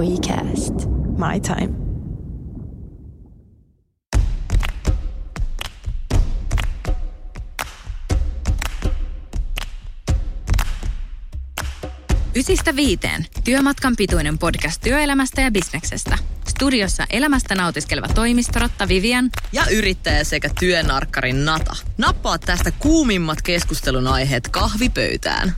WeCast. My time. Ysistä viiteen. Työmatkan pituinen podcast työelämästä ja bisneksestä. Studiossa elämästä nautiskeleva toimistorotta Vivian ja yrittäjä sekä työnarkkarin Nata. Nappaa tästä kuumimmat keskustelun aiheet kahvipöytään.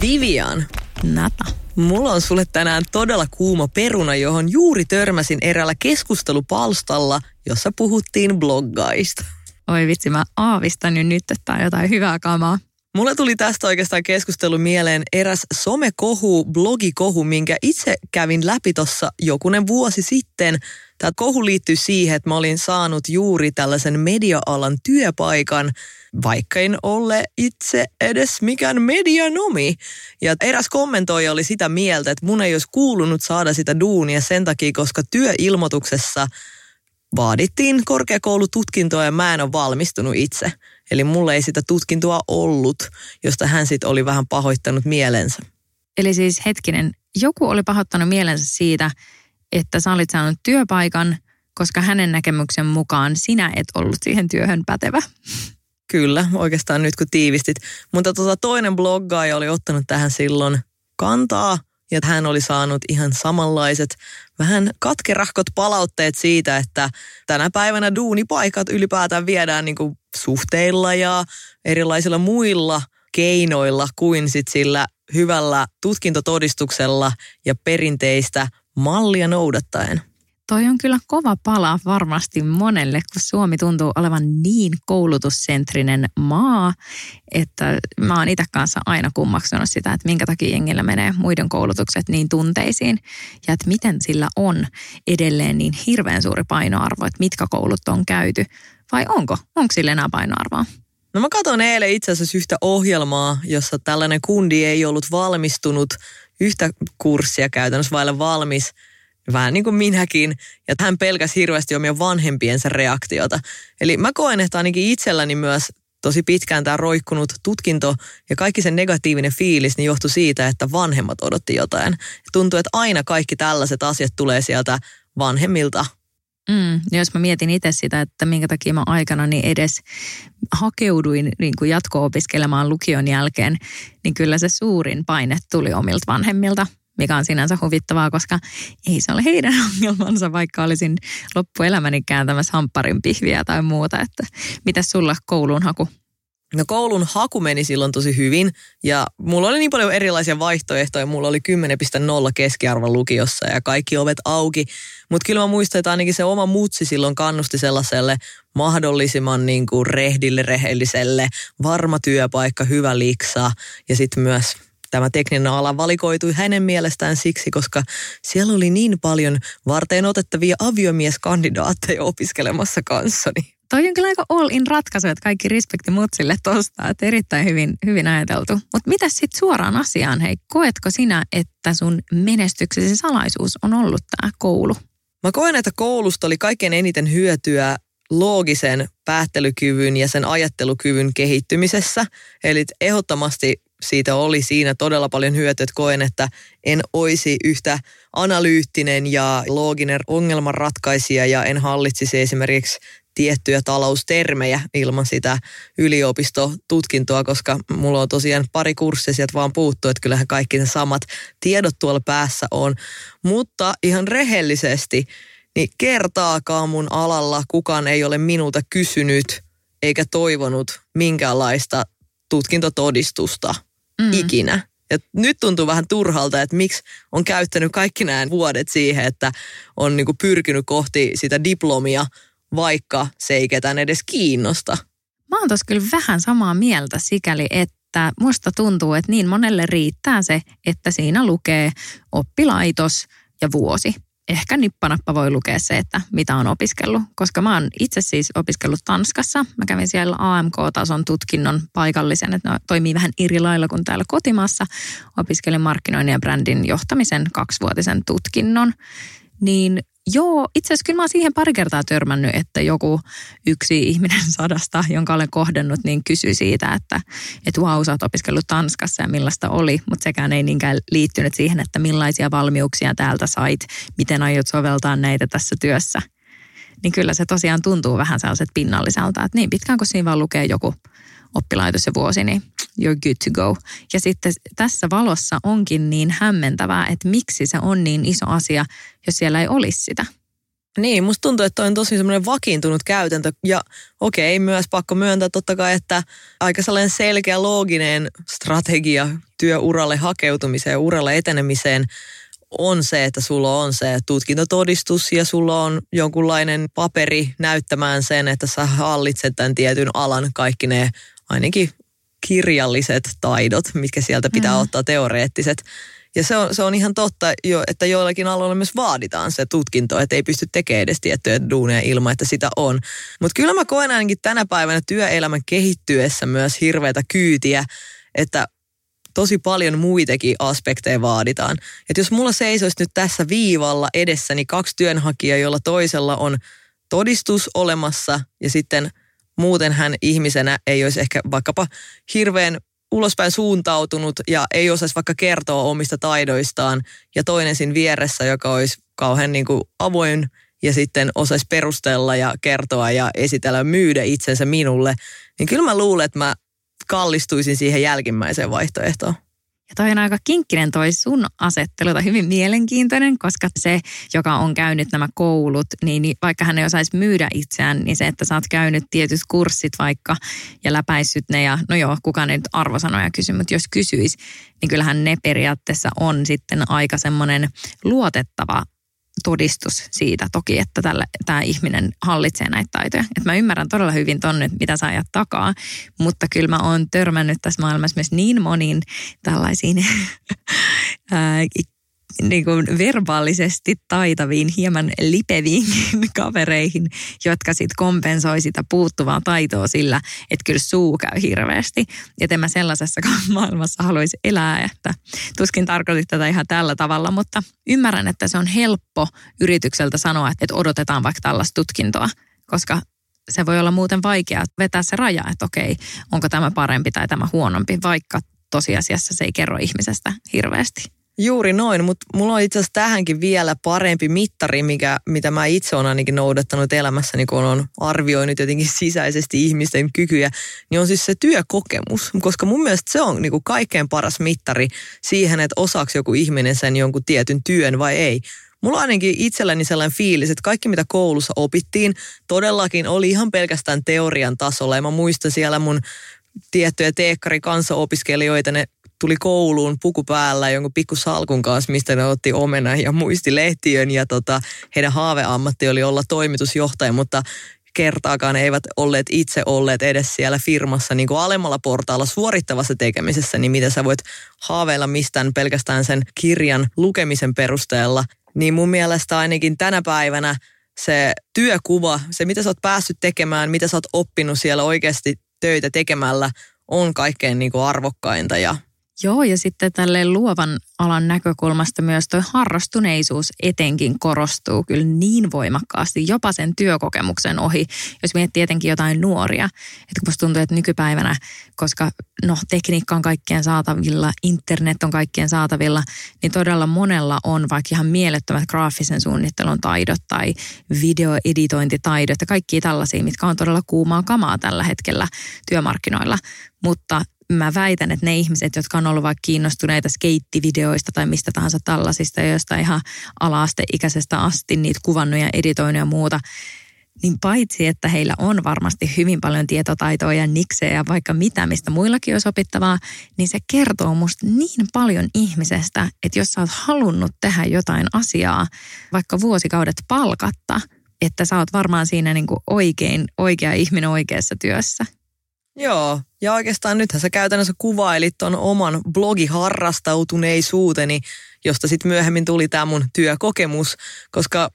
Vivian, Nata. mulla on sulle tänään todella kuuma peruna, johon juuri törmäsin eräällä keskustelupalstalla, jossa puhuttiin bloggaista. Oi vitsi, mä aavistan jo nyt, että on jotain hyvää kamaa. Mulle tuli tästä oikeastaan keskustelu mieleen eräs somekohu, blogikohu, minkä itse kävin läpi tuossa jokunen vuosi sitten. Tämä kohu liittyy siihen, että mä olin saanut juuri tällaisen media-alan työpaikan, vaikka en ole itse edes mikään medianomi. Ja eräs kommentoija oli sitä mieltä, että mun ei olisi kuulunut saada sitä duunia sen takia, koska työilmoituksessa vaadittiin korkeakoulututkintoa ja mä en ole valmistunut itse. Eli mulle ei sitä tutkintoa ollut, josta hän sitten oli vähän pahoittanut mielensä. Eli siis hetkinen, joku oli pahoittanut mielensä siitä, että sä olit saanut työpaikan, koska hänen näkemyksen mukaan sinä et ollut siihen työhön pätevä. Kyllä, oikeastaan nyt kun tiivistit. Mutta tota, toinen bloggaaja oli ottanut tähän silloin kantaa ja hän oli saanut ihan samanlaiset vähän katkerahkot palautteet siitä, että tänä päivänä duunipaikat ylipäätään viedään niin kuin suhteilla ja erilaisilla muilla keinoilla kuin sit sillä hyvällä tutkintotodistuksella ja perinteistä mallia noudattaen. Toi on kyllä kova pala varmasti monelle, kun Suomi tuntuu olevan niin koulutussentrinen maa, että mä oon itse kanssa aina kummaksunut sitä, että minkä takia jengillä menee muiden koulutukset niin tunteisiin ja että miten sillä on edelleen niin hirveän suuri painoarvo, että mitkä koulut on käyty. Vai onko, onko sillä enää painoarvoa? No mä katson eilen itse asiassa yhtä ohjelmaa, jossa tällainen kundi ei ollut valmistunut yhtä kurssia käytännössä vailla valmis – vähän niin kuin minäkin, ja hän pelkäsi hirveästi omien vanhempiensa reaktiota. Eli mä koen, että ainakin itselläni myös tosi pitkään tämä roikkunut tutkinto ja kaikki sen negatiivinen fiilis niin johtui siitä, että vanhemmat odotti jotain. Tuntuu, että aina kaikki tällaiset asiat tulee sieltä vanhemmilta. Mm, jos mä mietin itse sitä, että minkä takia mä aikana niin edes hakeuduin niin kuin jatko-opiskelemaan lukion jälkeen, niin kyllä se suurin paine tuli omilta vanhemmilta mikä on sinänsä huvittavaa, koska ei se ole heidän ongelmansa, vaikka olisin loppuelämäni kääntämässä hampparin pihviä tai muuta. Että mitä sulla kouluun haku? No koulun haku meni silloin tosi hyvin ja mulla oli niin paljon erilaisia vaihtoehtoja. Mulla oli 10.0 keskiarvo lukiossa ja kaikki ovet auki. Mutta kyllä mä muistan, että ainakin se oma mutsi silloin kannusti sellaiselle mahdollisimman niin kuin rehdille, rehelliselle, varma työpaikka, hyvä liksa ja sitten myös Tämä tekninen ala valikoitui hänen mielestään siksi, koska siellä oli niin paljon varten otettavia aviomieskandidaatteja opiskelemassa kanssani. Toi on kyllä aika all in ratkaisu, että kaikki respekti mutsille tosta, että erittäin hyvin, hyvin ajateltu. Mutta mitä sitten suoraan asiaan, hei, koetko sinä, että sun menestyksesi salaisuus on ollut tämä koulu? Mä koen, että koulusta oli kaikkein eniten hyötyä loogisen päättelykyvyn ja sen ajattelukyvyn kehittymisessä. Eli ehdottomasti siitä oli siinä todella paljon hyötyä, että koen, että en olisi yhtä analyyttinen ja looginen ongelmanratkaisija ja en hallitsisi esimerkiksi tiettyjä taloustermejä ilman sitä yliopistotutkintoa, koska mulla on tosiaan pari kurssia sieltä vaan puuttu, että kyllähän kaikki ne samat tiedot tuolla päässä on. Mutta ihan rehellisesti, niin kertaakaan mun alalla kukaan ei ole minulta kysynyt eikä toivonut minkäänlaista tutkintotodistusta mm. ikinä. Ja nyt tuntuu vähän turhalta, että miksi on käyttänyt kaikki nämä vuodet siihen, että on niinku pyrkinyt kohti sitä diplomia, vaikka se ei ketään edes kiinnosta. Mä oon tossa kyllä vähän samaa mieltä sikäli, että musta tuntuu, että niin monelle riittää se, että siinä lukee oppilaitos ja vuosi ehkä nippanappa voi lukea se, että mitä on opiskellut, koska mä oon itse siis opiskellut Tanskassa. Mä kävin siellä AMK-tason tutkinnon paikallisen, että ne toimii vähän eri lailla kuin täällä kotimaassa. Opiskelin markkinoinnin ja brändin johtamisen kaksivuotisen tutkinnon. Niin Joo, itse asiassa kyllä mä oon siihen pari kertaa törmännyt, että joku yksi ihminen sadasta, jonka olen kohdannut, niin kysyi siitä, että et wow, sä oot opiskellut Tanskassa ja millaista oli, mutta sekään ei niinkään liittynyt siihen, että millaisia valmiuksia täältä sait, miten aiot soveltaa näitä tässä työssä. Niin kyllä se tosiaan tuntuu vähän sellaiset pinnalliselta, että niin pitkään kun siinä vaan lukee joku oppilaitos ja vuosi, niin you're good to go. Ja sitten tässä valossa onkin niin hämmentävää, että miksi se on niin iso asia, jos siellä ei olisi sitä. Niin, musta tuntuu, että on tosi semmoinen vakiintunut käytäntö. Ja okei, myös pakko myöntää totta kai, että aika sellainen selkeä, looginen strategia työuralle hakeutumiseen ja uralle etenemiseen on se, että sulla on se tutkintotodistus ja sulla on jonkunlainen paperi näyttämään sen, että sä hallitset tämän tietyn alan kaikki ne ainakin kirjalliset taidot, mitkä sieltä pitää mm. ottaa teoreettiset. Ja se on, se on ihan totta, jo, että joillakin aloilla myös vaaditaan se tutkinto, että ei pysty tekemään edes tiettyjä duuneja ilman, että sitä on. Mutta kyllä mä koen ainakin tänä päivänä työelämän kehittyessä myös hirveätä kyytiä, että tosi paljon muitakin aspekteja vaaditaan. Että jos mulla seisoisi nyt tässä viivalla edessäni kaksi työnhakijaa, jolla toisella on todistus olemassa ja sitten muuten hän ihmisenä ei olisi ehkä vaikkapa hirveän ulospäin suuntautunut ja ei osaisi vaikka kertoa omista taidoistaan ja toinen siinä vieressä, joka olisi kauhean niin kuin avoin ja sitten osaisi perustella ja kertoa ja esitellä, myydä itsensä minulle, niin kyllä mä luulen, että mä kallistuisin siihen jälkimmäiseen vaihtoehtoon. Ja toi on aika kinkkinen toi sun asettelu, tai hyvin mielenkiintoinen, koska se, joka on käynyt nämä koulut, niin, niin vaikka hän ei osaisi myydä itseään, niin se, että sä oot käynyt tietyt kurssit vaikka ja läpäissyt ne ja no joo, kukaan ei nyt arvosanoja kysy, mutta jos kysyisi, niin kyllähän ne periaatteessa on sitten aika semmoinen luotettava todistus siitä toki, että tällä, tämä ihminen hallitsee näitä taitoja. Et mä ymmärrän todella hyvin tonne, mitä sä ajat takaa, mutta kyllä mä oon törmännyt tässä maailmassa myös niin moniin tällaisiin niin kuin verbaalisesti taitaviin, hieman lipeviin kavereihin, jotka sitten kompensoi sitä puuttuvaa taitoa sillä, että kyllä suu käy hirveästi. Ja mä sellaisessa maailmassa haluaisi elää, että tuskin tarkoitit tätä ihan tällä tavalla, mutta ymmärrän, että se on helppo yritykseltä sanoa, että odotetaan vaikka tällaista tutkintoa, koska se voi olla muuten vaikea vetää se raja, että okei, onko tämä parempi tai tämä huonompi, vaikka tosiasiassa se ei kerro ihmisestä hirveästi. Juuri noin, mutta mulla on itse asiassa tähänkin vielä parempi mittari, mikä, mitä mä itse olen ainakin noudattanut elämässäni, kun on arvioinut jotenkin sisäisesti ihmisten kykyjä, niin on siis se työkokemus. Koska mun mielestä se on niin kuin kaikkein paras mittari siihen, että osaako joku ihminen sen jonkun tietyn työn vai ei. Mulla on ainakin itselläni sellainen fiilis, että kaikki mitä koulussa opittiin todellakin oli ihan pelkästään teorian tasolla. Ja mä muistan siellä mun tiettyjä teekkari kanssa-opiskelijoita, ne tuli kouluun puku päällä jonkun pikku salkun kanssa, mistä ne otti omena ja muisti lehtiön ja tota, heidän haaveammatti oli olla toimitusjohtaja, mutta kertaakaan eivät olleet itse olleet edes siellä firmassa niin kuin alemmalla portaalla suorittavassa tekemisessä, niin mitä sä voit haaveilla mistään pelkästään sen kirjan lukemisen perusteella. Niin mun mielestä ainakin tänä päivänä se työkuva, se mitä sä oot päässyt tekemään, mitä sä oot oppinut siellä oikeasti töitä tekemällä, on kaikkein niin kuin arvokkainta ja Joo, ja sitten tälle luovan alan näkökulmasta myös tuo harrastuneisuus etenkin korostuu kyllä niin voimakkaasti, jopa sen työkokemuksen ohi, jos miettii tietenkin jotain nuoria. Että musta tuntuu, että nykypäivänä, koska no, tekniikka on kaikkien saatavilla, internet on kaikkien saatavilla, niin todella monella on vaikka ihan mielettömät graafisen suunnittelun taidot tai videoeditointitaidot ja kaikki tällaisia, mitkä on todella kuumaa kamaa tällä hetkellä työmarkkinoilla. Mutta mä väitän, että ne ihmiset, jotka on ollut vaikka kiinnostuneita skeittivideoista tai mistä tahansa tällaisista, joista ihan ala-asteikäisestä asti niitä kuvannut ja editoinut ja muuta, niin paitsi, että heillä on varmasti hyvin paljon tietotaitoa ja niksejä ja vaikka mitä, mistä muillakin olisi opittavaa, niin se kertoo musta niin paljon ihmisestä, että jos sä oot halunnut tehdä jotain asiaa vaikka vuosikaudet palkatta, että sä oot varmaan siinä niin kuin oikein, oikea ihminen oikeassa työssä. Joo, ja oikeastaan nythän sä käytännössä kuvailit ton oman blogiharrastautuneisuuteni, josta sitten myöhemmin tuli tämä mun työkokemus, koska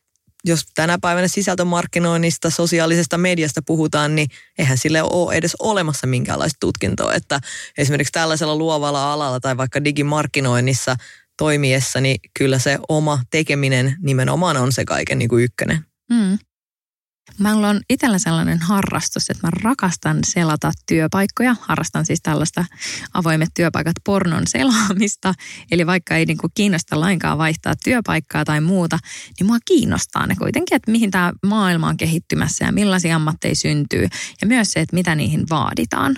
jos tänä päivänä sisältömarkkinoinnista, sosiaalisesta mediasta puhutaan, niin eihän sille ole edes olemassa minkäänlaista tutkintoa. Että esimerkiksi tällaisella luovalla alalla tai vaikka digimarkkinoinnissa toimiessa, niin kyllä se oma tekeminen nimenomaan on se kaiken niin kuin ykkönen. Mm. Mä on itsellä sellainen harrastus, että mä rakastan selata työpaikkoja. Harrastan siis tällaista avoimet työpaikat pornon selaamista. Eli vaikka ei niinku kiinnosta lainkaan vaihtaa työpaikkaa tai muuta, niin mua kiinnostaa ne kuitenkin, että mihin tämä maailma on kehittymässä ja millaisia ammatteja syntyy. Ja myös se, että mitä niihin vaaditaan.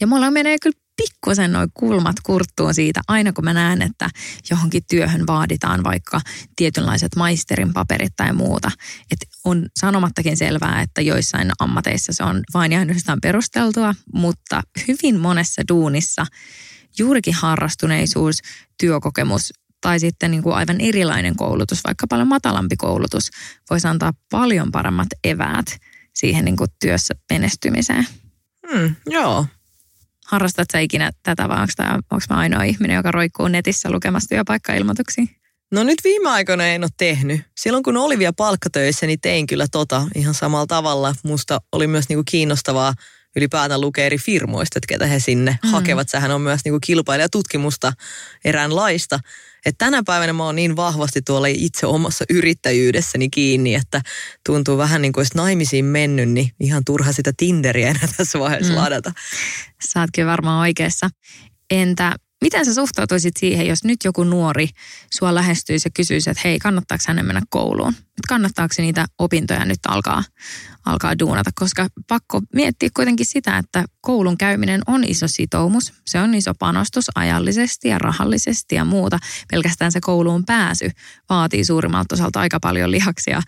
Ja mulla menee kyllä pikkusen noin kulmat kurttuun siitä, aina kun mä näen, että johonkin työhön vaaditaan vaikka tietynlaiset maisterin paperit tai muuta. Että on sanomattakin selvää, että joissain ammateissa se on vain ja ainoastaan perusteltua, mutta hyvin monessa duunissa juurikin harrastuneisuus, työkokemus tai sitten niin kuin aivan erilainen koulutus, vaikka paljon matalampi koulutus, voisi antaa paljon paremmat eväät siihen niin kuin työssä menestymiseen. Hmm, joo, Harrastat sä ikinä tätä vai onko mä ainoa ihminen, joka roikkuu netissä lukemassa työpaikkailmoituksia? No nyt viime aikoina en ole tehnyt. Silloin kun oli vielä palkkatöissä, niin tein kyllä tota ihan samalla tavalla. Musta oli myös niinku kiinnostavaa ylipäätään lukea eri firmoista, että ketä he sinne mm. hakevat. Sehän on myös niinku kilpailijatutkimusta eräänlaista. Et tänä päivänä mä oon niin vahvasti tuolla itse omassa yrittäjyydessäni kiinni, että tuntuu vähän niin kuin olisi naimisiin mennyt, niin ihan turha sitä Tinderiä enää tässä vaiheessa mm. ladata. Sä varmaan oikeassa. Entä Miten sä suhtautuisit siihen, jos nyt joku nuori sua lähestyisi ja kysyisi, että hei, kannattaako hänen mennä kouluun? Kannattaako niitä opintoja nyt alkaa, alkaa duunata? Koska pakko miettiä kuitenkin sitä, että koulun käyminen on iso sitoumus. Se on iso panostus ajallisesti ja rahallisesti ja muuta. Pelkästään se kouluun pääsy vaatii suurimmalta osalta aika paljon lihaksia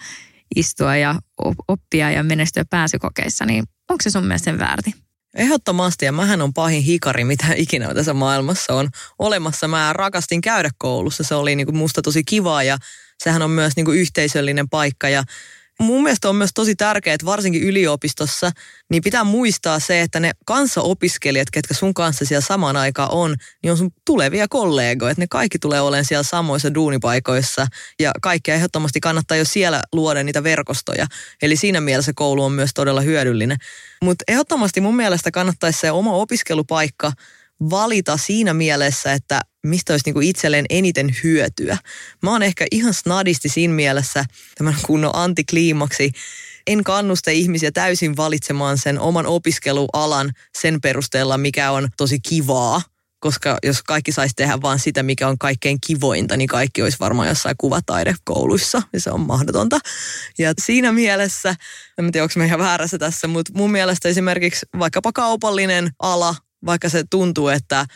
istua ja oppia ja menestyä pääsykokeissa. Niin onko se sun mielestä sen väärti? Ehdottomasti, ja mähän on pahin hikari, mitä ikinä tässä maailmassa on olemassa. Mä rakastin käydä koulussa, se oli niinku musta tosi kivaa ja sehän on myös niinku yhteisöllinen paikka ja mun mielestä on myös tosi tärkeää, että varsinkin yliopistossa, niin pitää muistaa se, että ne kanssaopiskelijat, ketkä sun kanssa siellä samaan aikaan on, niin on sun tulevia kollegoja. Että ne kaikki tulee olemaan siellä samoissa duunipaikoissa ja kaikki ehdottomasti kannattaa jo siellä luoda niitä verkostoja. Eli siinä mielessä koulu on myös todella hyödyllinen. Mutta ehdottomasti mun mielestä kannattaisi se oma opiskelupaikka valita siinä mielessä, että mistä olisi niin kuin itselleen eniten hyötyä. Mä oon ehkä ihan snadisti siinä mielessä tämän kunnon antikliimaksi. En kannusta ihmisiä täysin valitsemaan sen oman opiskelualan sen perusteella, mikä on tosi kivaa. Koska jos kaikki saisi tehdä vaan sitä, mikä on kaikkein kivointa, niin kaikki olisi varmaan jossain kuvataidekouluissa. Ja se on mahdotonta. Ja siinä mielessä, en tiedä onko mä ihan väärässä tässä, mutta mun mielestä esimerkiksi vaikkapa kaupallinen ala, vaikka se tuntuu, että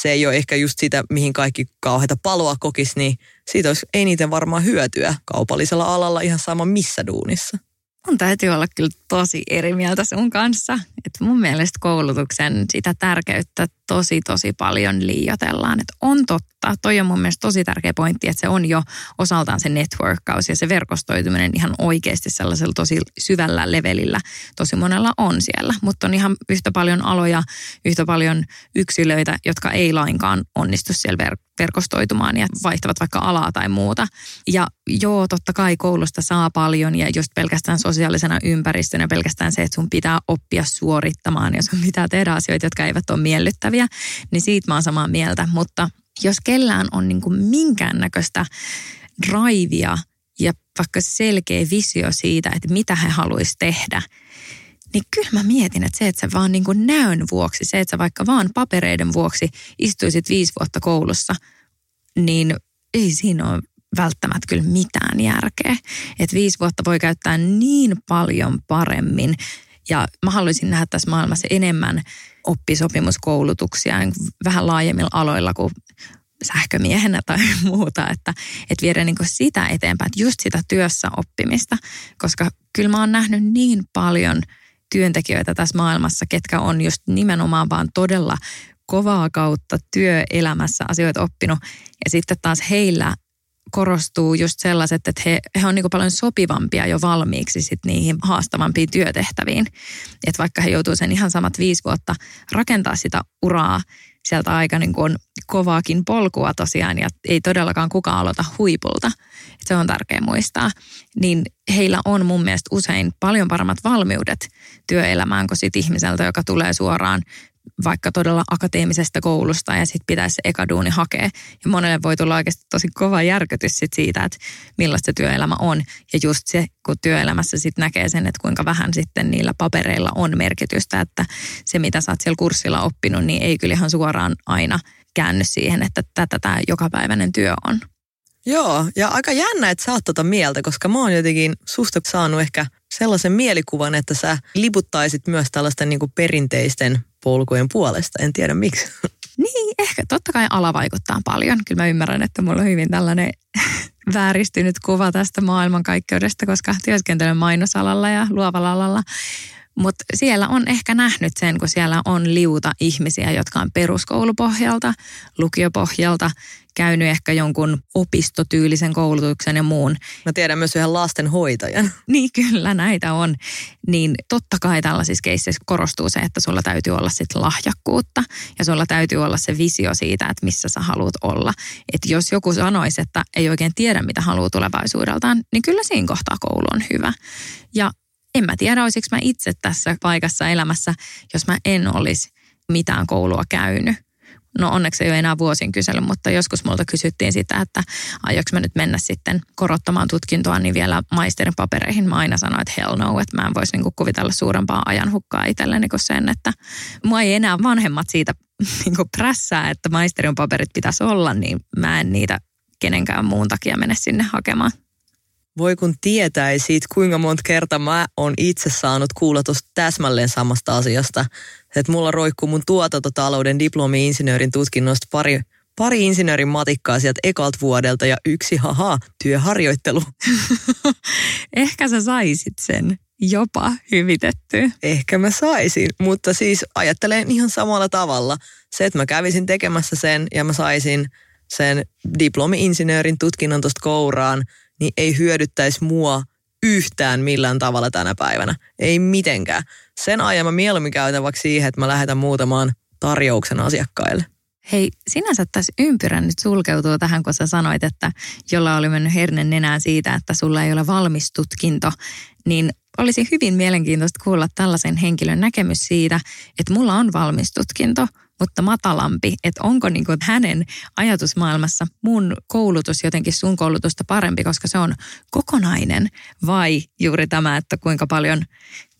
se ei ole ehkä just sitä, mihin kaikki kauheita paloa kokisi, niin siitä olisi eniten varmaan hyötyä kaupallisella alalla ihan sama missä duunissa. Mun täytyy olla kyllä tosi eri mieltä sun kanssa. Että mun mielestä koulutuksen sitä tärkeyttä tosi tosi paljon liiotellaan. Että on totta, toi on mun mielestä tosi tärkeä pointti, että se on jo osaltaan se networkkaus ja se verkostoituminen ihan oikeasti sellaisella tosi syvällä levelillä. Tosi monella on siellä, mutta on ihan yhtä paljon aloja, yhtä paljon yksilöitä, jotka ei lainkaan onnistu siellä ver- verkostoitumaan ja vaihtavat vaikka alaa tai muuta. Ja joo, totta kai koulusta saa paljon ja just pelkästään sosiaalisena ympäristönä, pelkästään se, että sun pitää oppia suorittamaan ja sun pitää tehdä asioita, jotka eivät ole miellyttäviä, niin siitä mä oon samaa mieltä. Mutta jos kellään on niin kuin minkäännäköistä raivia ja vaikka selkeä visio siitä, että mitä he haluaisi tehdä, niin kyllä mä mietin, että se, että sä vaan niin kuin näön vuoksi, se, että sä vaikka vaan papereiden vuoksi istuisit viisi vuotta koulussa, niin ei siinä ole välttämättä kyllä mitään järkeä. Että viisi vuotta voi käyttää niin paljon paremmin. Ja mä haluaisin nähdä tässä maailmassa enemmän oppisopimuskoulutuksia niin vähän laajemmilla aloilla kuin sähkömiehenä tai muuta, että, että viedä niin sitä eteenpäin, että just sitä työssä oppimista, koska kyllä mä oon nähnyt niin paljon työntekijöitä tässä maailmassa, ketkä on just nimenomaan vaan todella kovaa kautta työelämässä asioita oppinut. Ja sitten taas heillä korostuu just sellaiset, että he, he on niin paljon sopivampia jo valmiiksi sit niihin haastavampiin työtehtäviin. Että vaikka he joutuu sen ihan samat viisi vuotta rakentaa sitä uraa sieltä aika niin kuin kovaakin polkua tosiaan ja ei todellakaan kukaan aloita huipulta. Et se on tärkeä muistaa. Niin heillä on mun mielestä usein paljon paremmat valmiudet työelämään kuin sit ihmiseltä, joka tulee suoraan vaikka todella akateemisesta koulusta ja sitten pitäisi se eka duuni hakea. Ja monelle voi tulla oikeasti tosi kova järkytys sit siitä, että millaista työelämä on. Ja just se, kun työelämässä sitten näkee sen, että kuinka vähän sitten niillä papereilla on merkitystä, että se mitä sä oot siellä kurssilla oppinut, niin ei kyllä ihan suoraan aina käänny siihen, että tätä tämä jokapäiväinen työ on. Joo, ja aika jännä, että sä oot tota mieltä, koska mä oon jotenkin susta saanut ehkä sellaisen mielikuvan, että sä liputtaisit myös tällaisten niin perinteisten polkujen puolesta. En tiedä miksi. Niin, ehkä totta kai ala vaikuttaa paljon. Kyllä mä ymmärrän, että mulla on hyvin tällainen vääristynyt kuva tästä maailmankaikkeudesta, koska työskentelen mainosalalla ja luovalla alalla. Mutta siellä on ehkä nähnyt sen, kun siellä on liuta ihmisiä, jotka on peruskoulupohjalta, lukiopohjalta, käynyt ehkä jonkun opistotyylisen koulutuksen ja muun. Mä tiedän myös yhden lastenhoitajan. Niin kyllä, näitä on. Niin totta kai tällaisissa keisseissä korostuu se, että sulla täytyy olla sit lahjakkuutta ja sulla täytyy olla se visio siitä, että missä sä haluat olla. Että jos joku sanoisi, että ei oikein tiedä, mitä haluaa tulevaisuudeltaan, niin kyllä siinä kohtaa koulu on hyvä. Ja en mä tiedä, olisiko mä itse tässä paikassa elämässä, jos mä en olisi mitään koulua käynyt. No onneksi ei ole enää vuosin kysely, mutta joskus multa kysyttiin sitä, että aioks mä nyt mennä sitten korottamaan tutkintoa, niin vielä maisterin papereihin mä aina sanoin, että hell no, että mä en voisi niinku kuvitella suurempaa ajanhukkaa itselleni kuin sen, että mua ei enää vanhemmat siitä niinku prässää, että maisterin paperit pitäisi olla, niin mä en niitä kenenkään muun takia mene sinne hakemaan. Voi kun tietäisit, kuinka monta kertaa mä oon itse saanut kuulla tuosta täsmälleen samasta asiasta. Että mulla roikkuu mun tuotantotalouden diplomi-insinöörin tutkinnosta pari, pari insinöörin matikkaa sieltä ekalt vuodelta ja yksi haha, työharjoittelu. Ehkä sä saisit sen jopa hyvitetty. Ehkä mä saisin, mutta siis ajattelen ihan samalla tavalla. Se, että mä kävisin tekemässä sen ja mä saisin sen diplomi-insinöörin tutkinnon tuosta kouraan – niin ei hyödyttäisi mua yhtään millään tavalla tänä päivänä. Ei mitenkään. Sen ajan mä mieluummin käytän vaikka siihen, että mä lähetän muutamaan tarjouksen asiakkaille. Hei, sinänsä tässä ympyrä nyt sulkeutuu tähän, kun sä sanoit, että jolla oli mennyt hernen nenään siitä, että sulla ei ole valmis tutkinto, niin olisi hyvin mielenkiintoista kuulla tällaisen henkilön näkemys siitä, että mulla on valmis tutkinto, mutta matalampi, että onko niin kuin hänen ajatusmaailmassa mun koulutus jotenkin sun koulutusta parempi, koska se on kokonainen, vai juuri tämä, että kuinka paljon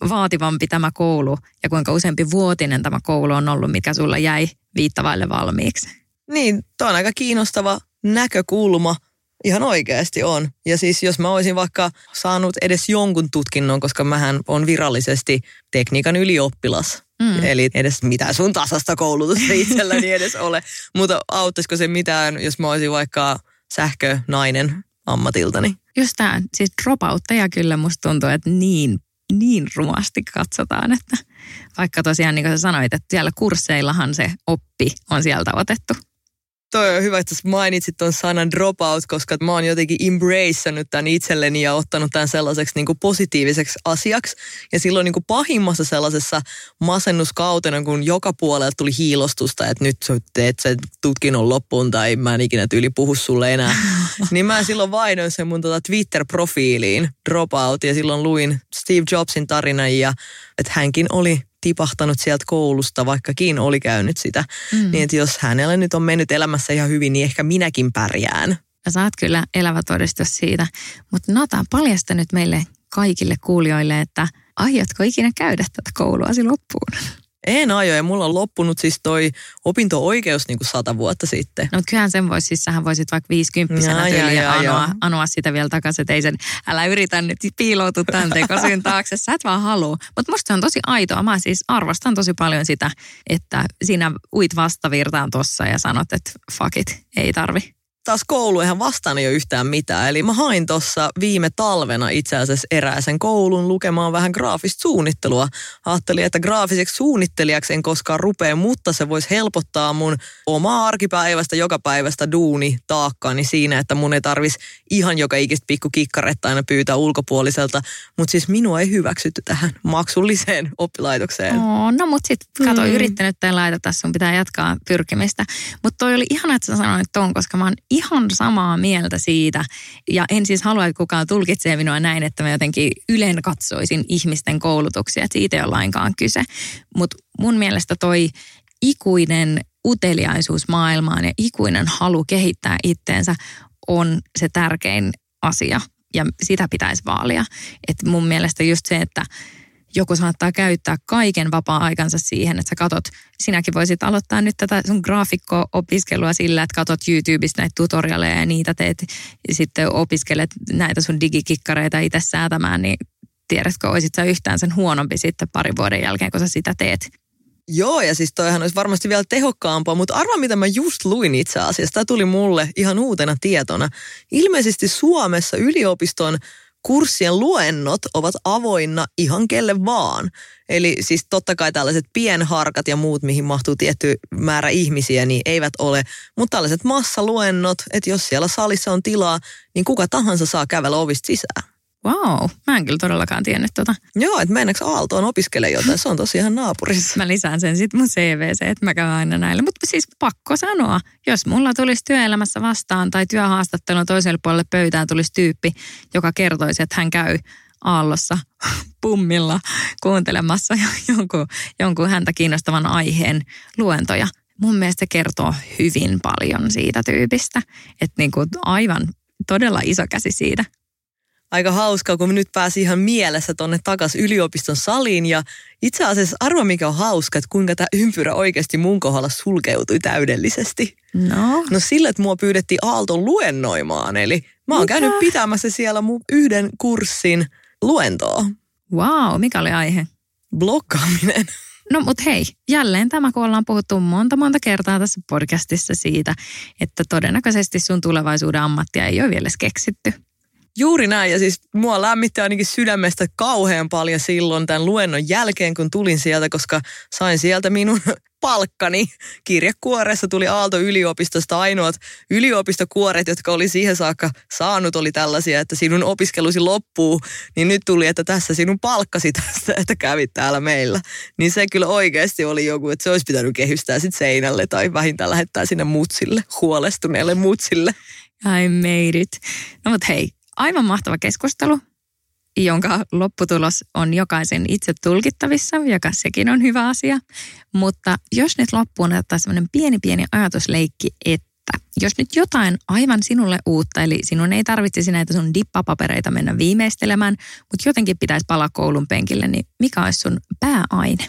vaativampi tämä koulu ja kuinka useampi vuotinen tämä koulu on ollut, mikä sulla jäi viittavaille valmiiksi. Niin, tuo on aika kiinnostava näkökulma. Ihan oikeasti on. Ja siis jos mä olisin vaikka saanut edes jonkun tutkinnon, koska mähän on virallisesti tekniikan ylioppilas, Mm. Eli edes mitään sun tasasta koulutusta itselläni edes ole. Mutta auttaisiko se mitään, jos mä olisin vaikka sähkönainen ammatiltani? Just tämä, siis dropoutteja kyllä musta tuntuu, että niin, niin rumasti katsotaan, että vaikka tosiaan niin kuin sä sanoit, että siellä kursseillahan se oppi on sieltä otettu toi on hyvä, että mainitsit tuon sanan dropout, koska mä oon jotenkin embraceannut tämän itselleni ja ottanut tämän sellaiseksi niin kuin positiiviseksi asiaksi. Ja silloin niin kuin pahimmassa sellaisessa masennuskautena, kun joka puolelta tuli hiilostusta, että nyt sä teet sen tutkinnon loppuun tai mä en ikinä tyyli puhu sulle enää. niin mä silloin vaihdoin sen mun tota Twitter-profiiliin dropout ja silloin luin Steve Jobsin tarinan ja että hänkin oli tipahtanut sieltä koulusta, vaikkakin oli käynyt sitä. Mm. Niin että jos hänellä nyt on mennyt elämässä ihan hyvin, niin ehkä minäkin pärjään. Ja saat kyllä elävä todistus siitä. Mutta Nata, paljasta nyt meille kaikille kuulijoille, että aiotko ikinä käydä tätä koulua loppuun? En aio ja mulla on loppunut siis toi opinto-oikeus niin kuin sata vuotta sitten. No kyllähän sen voisi, siis sähän voisit vaikka viisikymppisenä tyyliin anoa, anoa sitä vielä takaisin, että ei sen, älä yritä nyt piiloutua tämän tekosyn taakse, sä et vaan halua. Mutta musta se on tosi aitoa, mä siis arvostan tosi paljon sitä, että sinä uit vastavirtaan tossa ja sanot, että fuck it, ei tarvi taas koulu eihän vastaan jo yhtään mitään. Eli mä hain tuossa viime talvena itse asiassa erääsen koulun lukemaan vähän graafista suunnittelua. Ajattelin, että graafiseksi suunnittelijaksi en koskaan rupea, mutta se voisi helpottaa mun omaa arkipäivästä, joka päivästä duuni taakkaani siinä, että mun ei tarvis ihan joka ikistä pikku kikkaretta aina pyytää ulkopuoliselta. Mutta siis minua ei hyväksytty tähän maksulliseen oppilaitokseen. Oh, no mutta sitten kato, mm. yrittänyt tai laita tässä, sun pitää jatkaa pyrkimistä. Mutta toi oli ihana, että sä sanoit ton, koska mä oon ihan samaa mieltä siitä. Ja en siis halua, että kukaan tulkitsee minua näin, että mä jotenkin ylen katsoisin ihmisten koulutuksia. Että siitä ei ole lainkaan kyse. Mutta mun mielestä toi ikuinen uteliaisuus maailmaan ja ikuinen halu kehittää itteensä on se tärkein asia ja sitä pitäisi vaalia. Et mun mielestä just se, että joku saattaa käyttää kaiken vapaa-aikansa siihen, että sä katot, sinäkin voisit aloittaa nyt tätä sun graafikko-opiskelua sillä, että katot YouTubesta näitä tutorialeja ja niitä teet ja sitten opiskelet näitä sun digikikkareita itse säätämään, niin tiedätkö, olisit sä yhtään sen huonompi sitten parin vuoden jälkeen, kun sä sitä teet. Joo, ja siis toihan olisi varmasti vielä tehokkaampaa, mutta arva mitä mä just luin itse asiassa. Tämä tuli mulle ihan uutena tietona. Ilmeisesti Suomessa yliopiston kurssien luennot ovat avoinna ihan kelle vaan. Eli siis totta kai tällaiset pienharkat ja muut, mihin mahtuu tietty määrä ihmisiä, niin eivät ole. Mutta tällaiset massaluennot, että jos siellä salissa on tilaa, niin kuka tahansa saa kävellä ovista sisään. Wow, mä en kyllä todellakaan tiennyt tota. Joo, että mennäänkö Aaltoon opiskele jotain, se on tosiaan naapurissa. Mä lisään sen sitten mun CVC, että mä käyn aina näille. Mutta siis pakko sanoa, jos mulla tulisi työelämässä vastaan tai työhaastattelun toiselle puolelle pöytään tulisi tyyppi, joka kertoisi, että hän käy Aallossa pummilla kuuntelemassa jonkun, jonkun häntä kiinnostavan aiheen luentoja. Mun mielestä se kertoo hyvin paljon siitä tyypistä. Että niinku aivan todella iso käsi siitä aika hauskaa, kun nyt pääsi ihan mielessä tonne takas yliopiston saliin. Ja itse asiassa arvo mikä on hauska, että kuinka tämä ympyrä oikeasti mun kohdalla sulkeutui täydellisesti. No? No sille, että mua pyydettiin Aalton luennoimaan. Eli mä oon Mitä? käynyt pitämässä siellä mun yhden kurssin luentoa. Wow, mikä oli aihe? Blokkaaminen. No mutta hei, jälleen tämä, kun ollaan puhuttu monta monta kertaa tässä podcastissa siitä, että todennäköisesti sun tulevaisuuden ammattia ei ole vielä keksitty. Juuri näin, ja siis mua lämmitti ainakin sydämestä kauhean paljon silloin tämän luennon jälkeen, kun tulin sieltä, koska sain sieltä minun palkkani. Kirjekuoressa tuli Aalto-yliopistosta ainoat yliopistokuoret, jotka oli siihen saakka saanut, oli tällaisia, että sinun opiskelusi loppuu, niin nyt tuli, että tässä sinun palkkasi tästä, että kävit täällä meillä. Niin se kyllä oikeasti oli joku, että se olisi pitänyt kehystää sitten seinälle tai vähintään lähettää sinne mutsille, huolestuneelle mutsille. I made it. No mutta hei, aivan mahtava keskustelu, jonka lopputulos on jokaisen itse tulkittavissa, joka sekin on hyvä asia. Mutta jos nyt loppuun ottaa semmoinen pieni pieni ajatusleikki, että jos nyt jotain aivan sinulle uutta, eli sinun ei tarvitsisi näitä sun dippapapereita mennä viimeistelemään, mutta jotenkin pitäisi palaa koulun penkille, niin mikä olisi sun pääaine?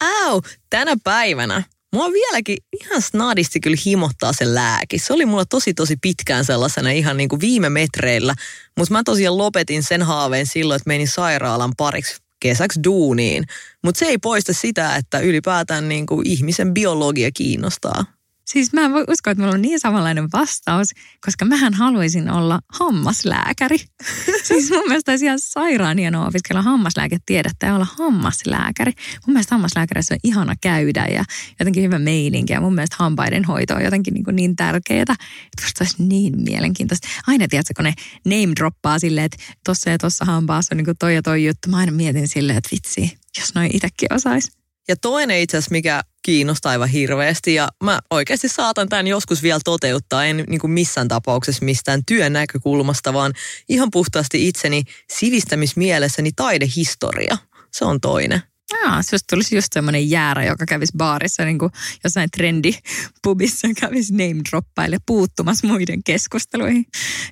Au, tänä päivänä Mua vieläkin ihan snadisti kyllä himottaa se lääki. Se oli mulla tosi tosi pitkään sellaisena ihan niin kuin viime metreillä. Mutta mä tosiaan lopetin sen haaveen silloin, että menin sairaalan pariksi kesäksi duuniin. Mutta se ei poista sitä, että ylipäätään niin kuin ihmisen biologia kiinnostaa. Siis mä en voi uskoa, että mulla on niin samanlainen vastaus, koska mähän haluaisin olla hammaslääkäri. siis mun mielestä olisi ihan sairaan hienoa opiskella hammaslääketiedettä ja olla hammaslääkäri. Mun mielestä hammaslääkärissä on ihana käydä ja jotenkin hyvä meininki ja mun mielestä hampaiden hoito on jotenkin niin, niin tärkeää. Että musta olisi niin mielenkiintoista. Aina tiedätkö, kun ne name droppaa silleen, että tossa ja tossa hampaassa on niin kuin toi ja toi juttu. Mä aina mietin silleen, että vitsi, jos noin itsekin osaisi. Ja toinen itse asiassa, mikä kiinnostaa aivan hirveästi ja mä oikeasti saatan tämän joskus vielä toteuttaa, en niin kuin missään tapauksessa mistään työn näkökulmasta, vaan ihan puhtaasti itseni sivistämismielessäni taidehistoria. Se on toinen. Jaa, se tulisi just semmoinen jäärä, joka kävisi baarissa niin kuin jossain trendipubissa kävisi name droppaille puuttumassa muiden keskusteluihin.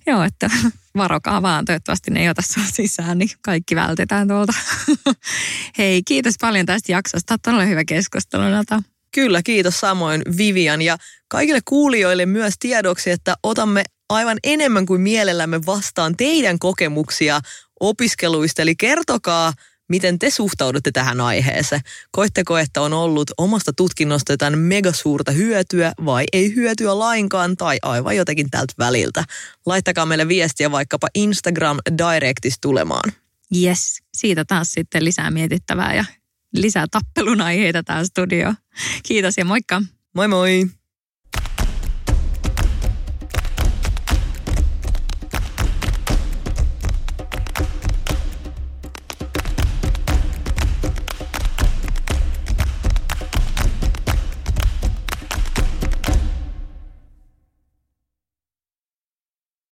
Joo, että varokaa vaan, toivottavasti ne ei ota sua sisään, niin kaikki vältetään tuolta. Hei, kiitos paljon tästä jaksosta. Todella hyvä keskustelu, Nata. Kyllä, kiitos samoin Vivian ja kaikille kuulijoille myös tiedoksi, että otamme aivan enemmän kuin mielellämme vastaan teidän kokemuksia opiskeluista. Eli kertokaa, miten te suhtaudutte tähän aiheeseen. Koitteko, että on ollut omasta tutkinnosta jotain megasuurta hyötyä vai ei hyötyä lainkaan tai aivan jotenkin tältä väliltä? Laittakaa meille viestiä vaikkapa Instagram Directis tulemaan. Yes, siitä taas sitten lisää mietittävää ja lisää tappelun aiheita tämä studio. Kiitos ja moikka. Moi moi.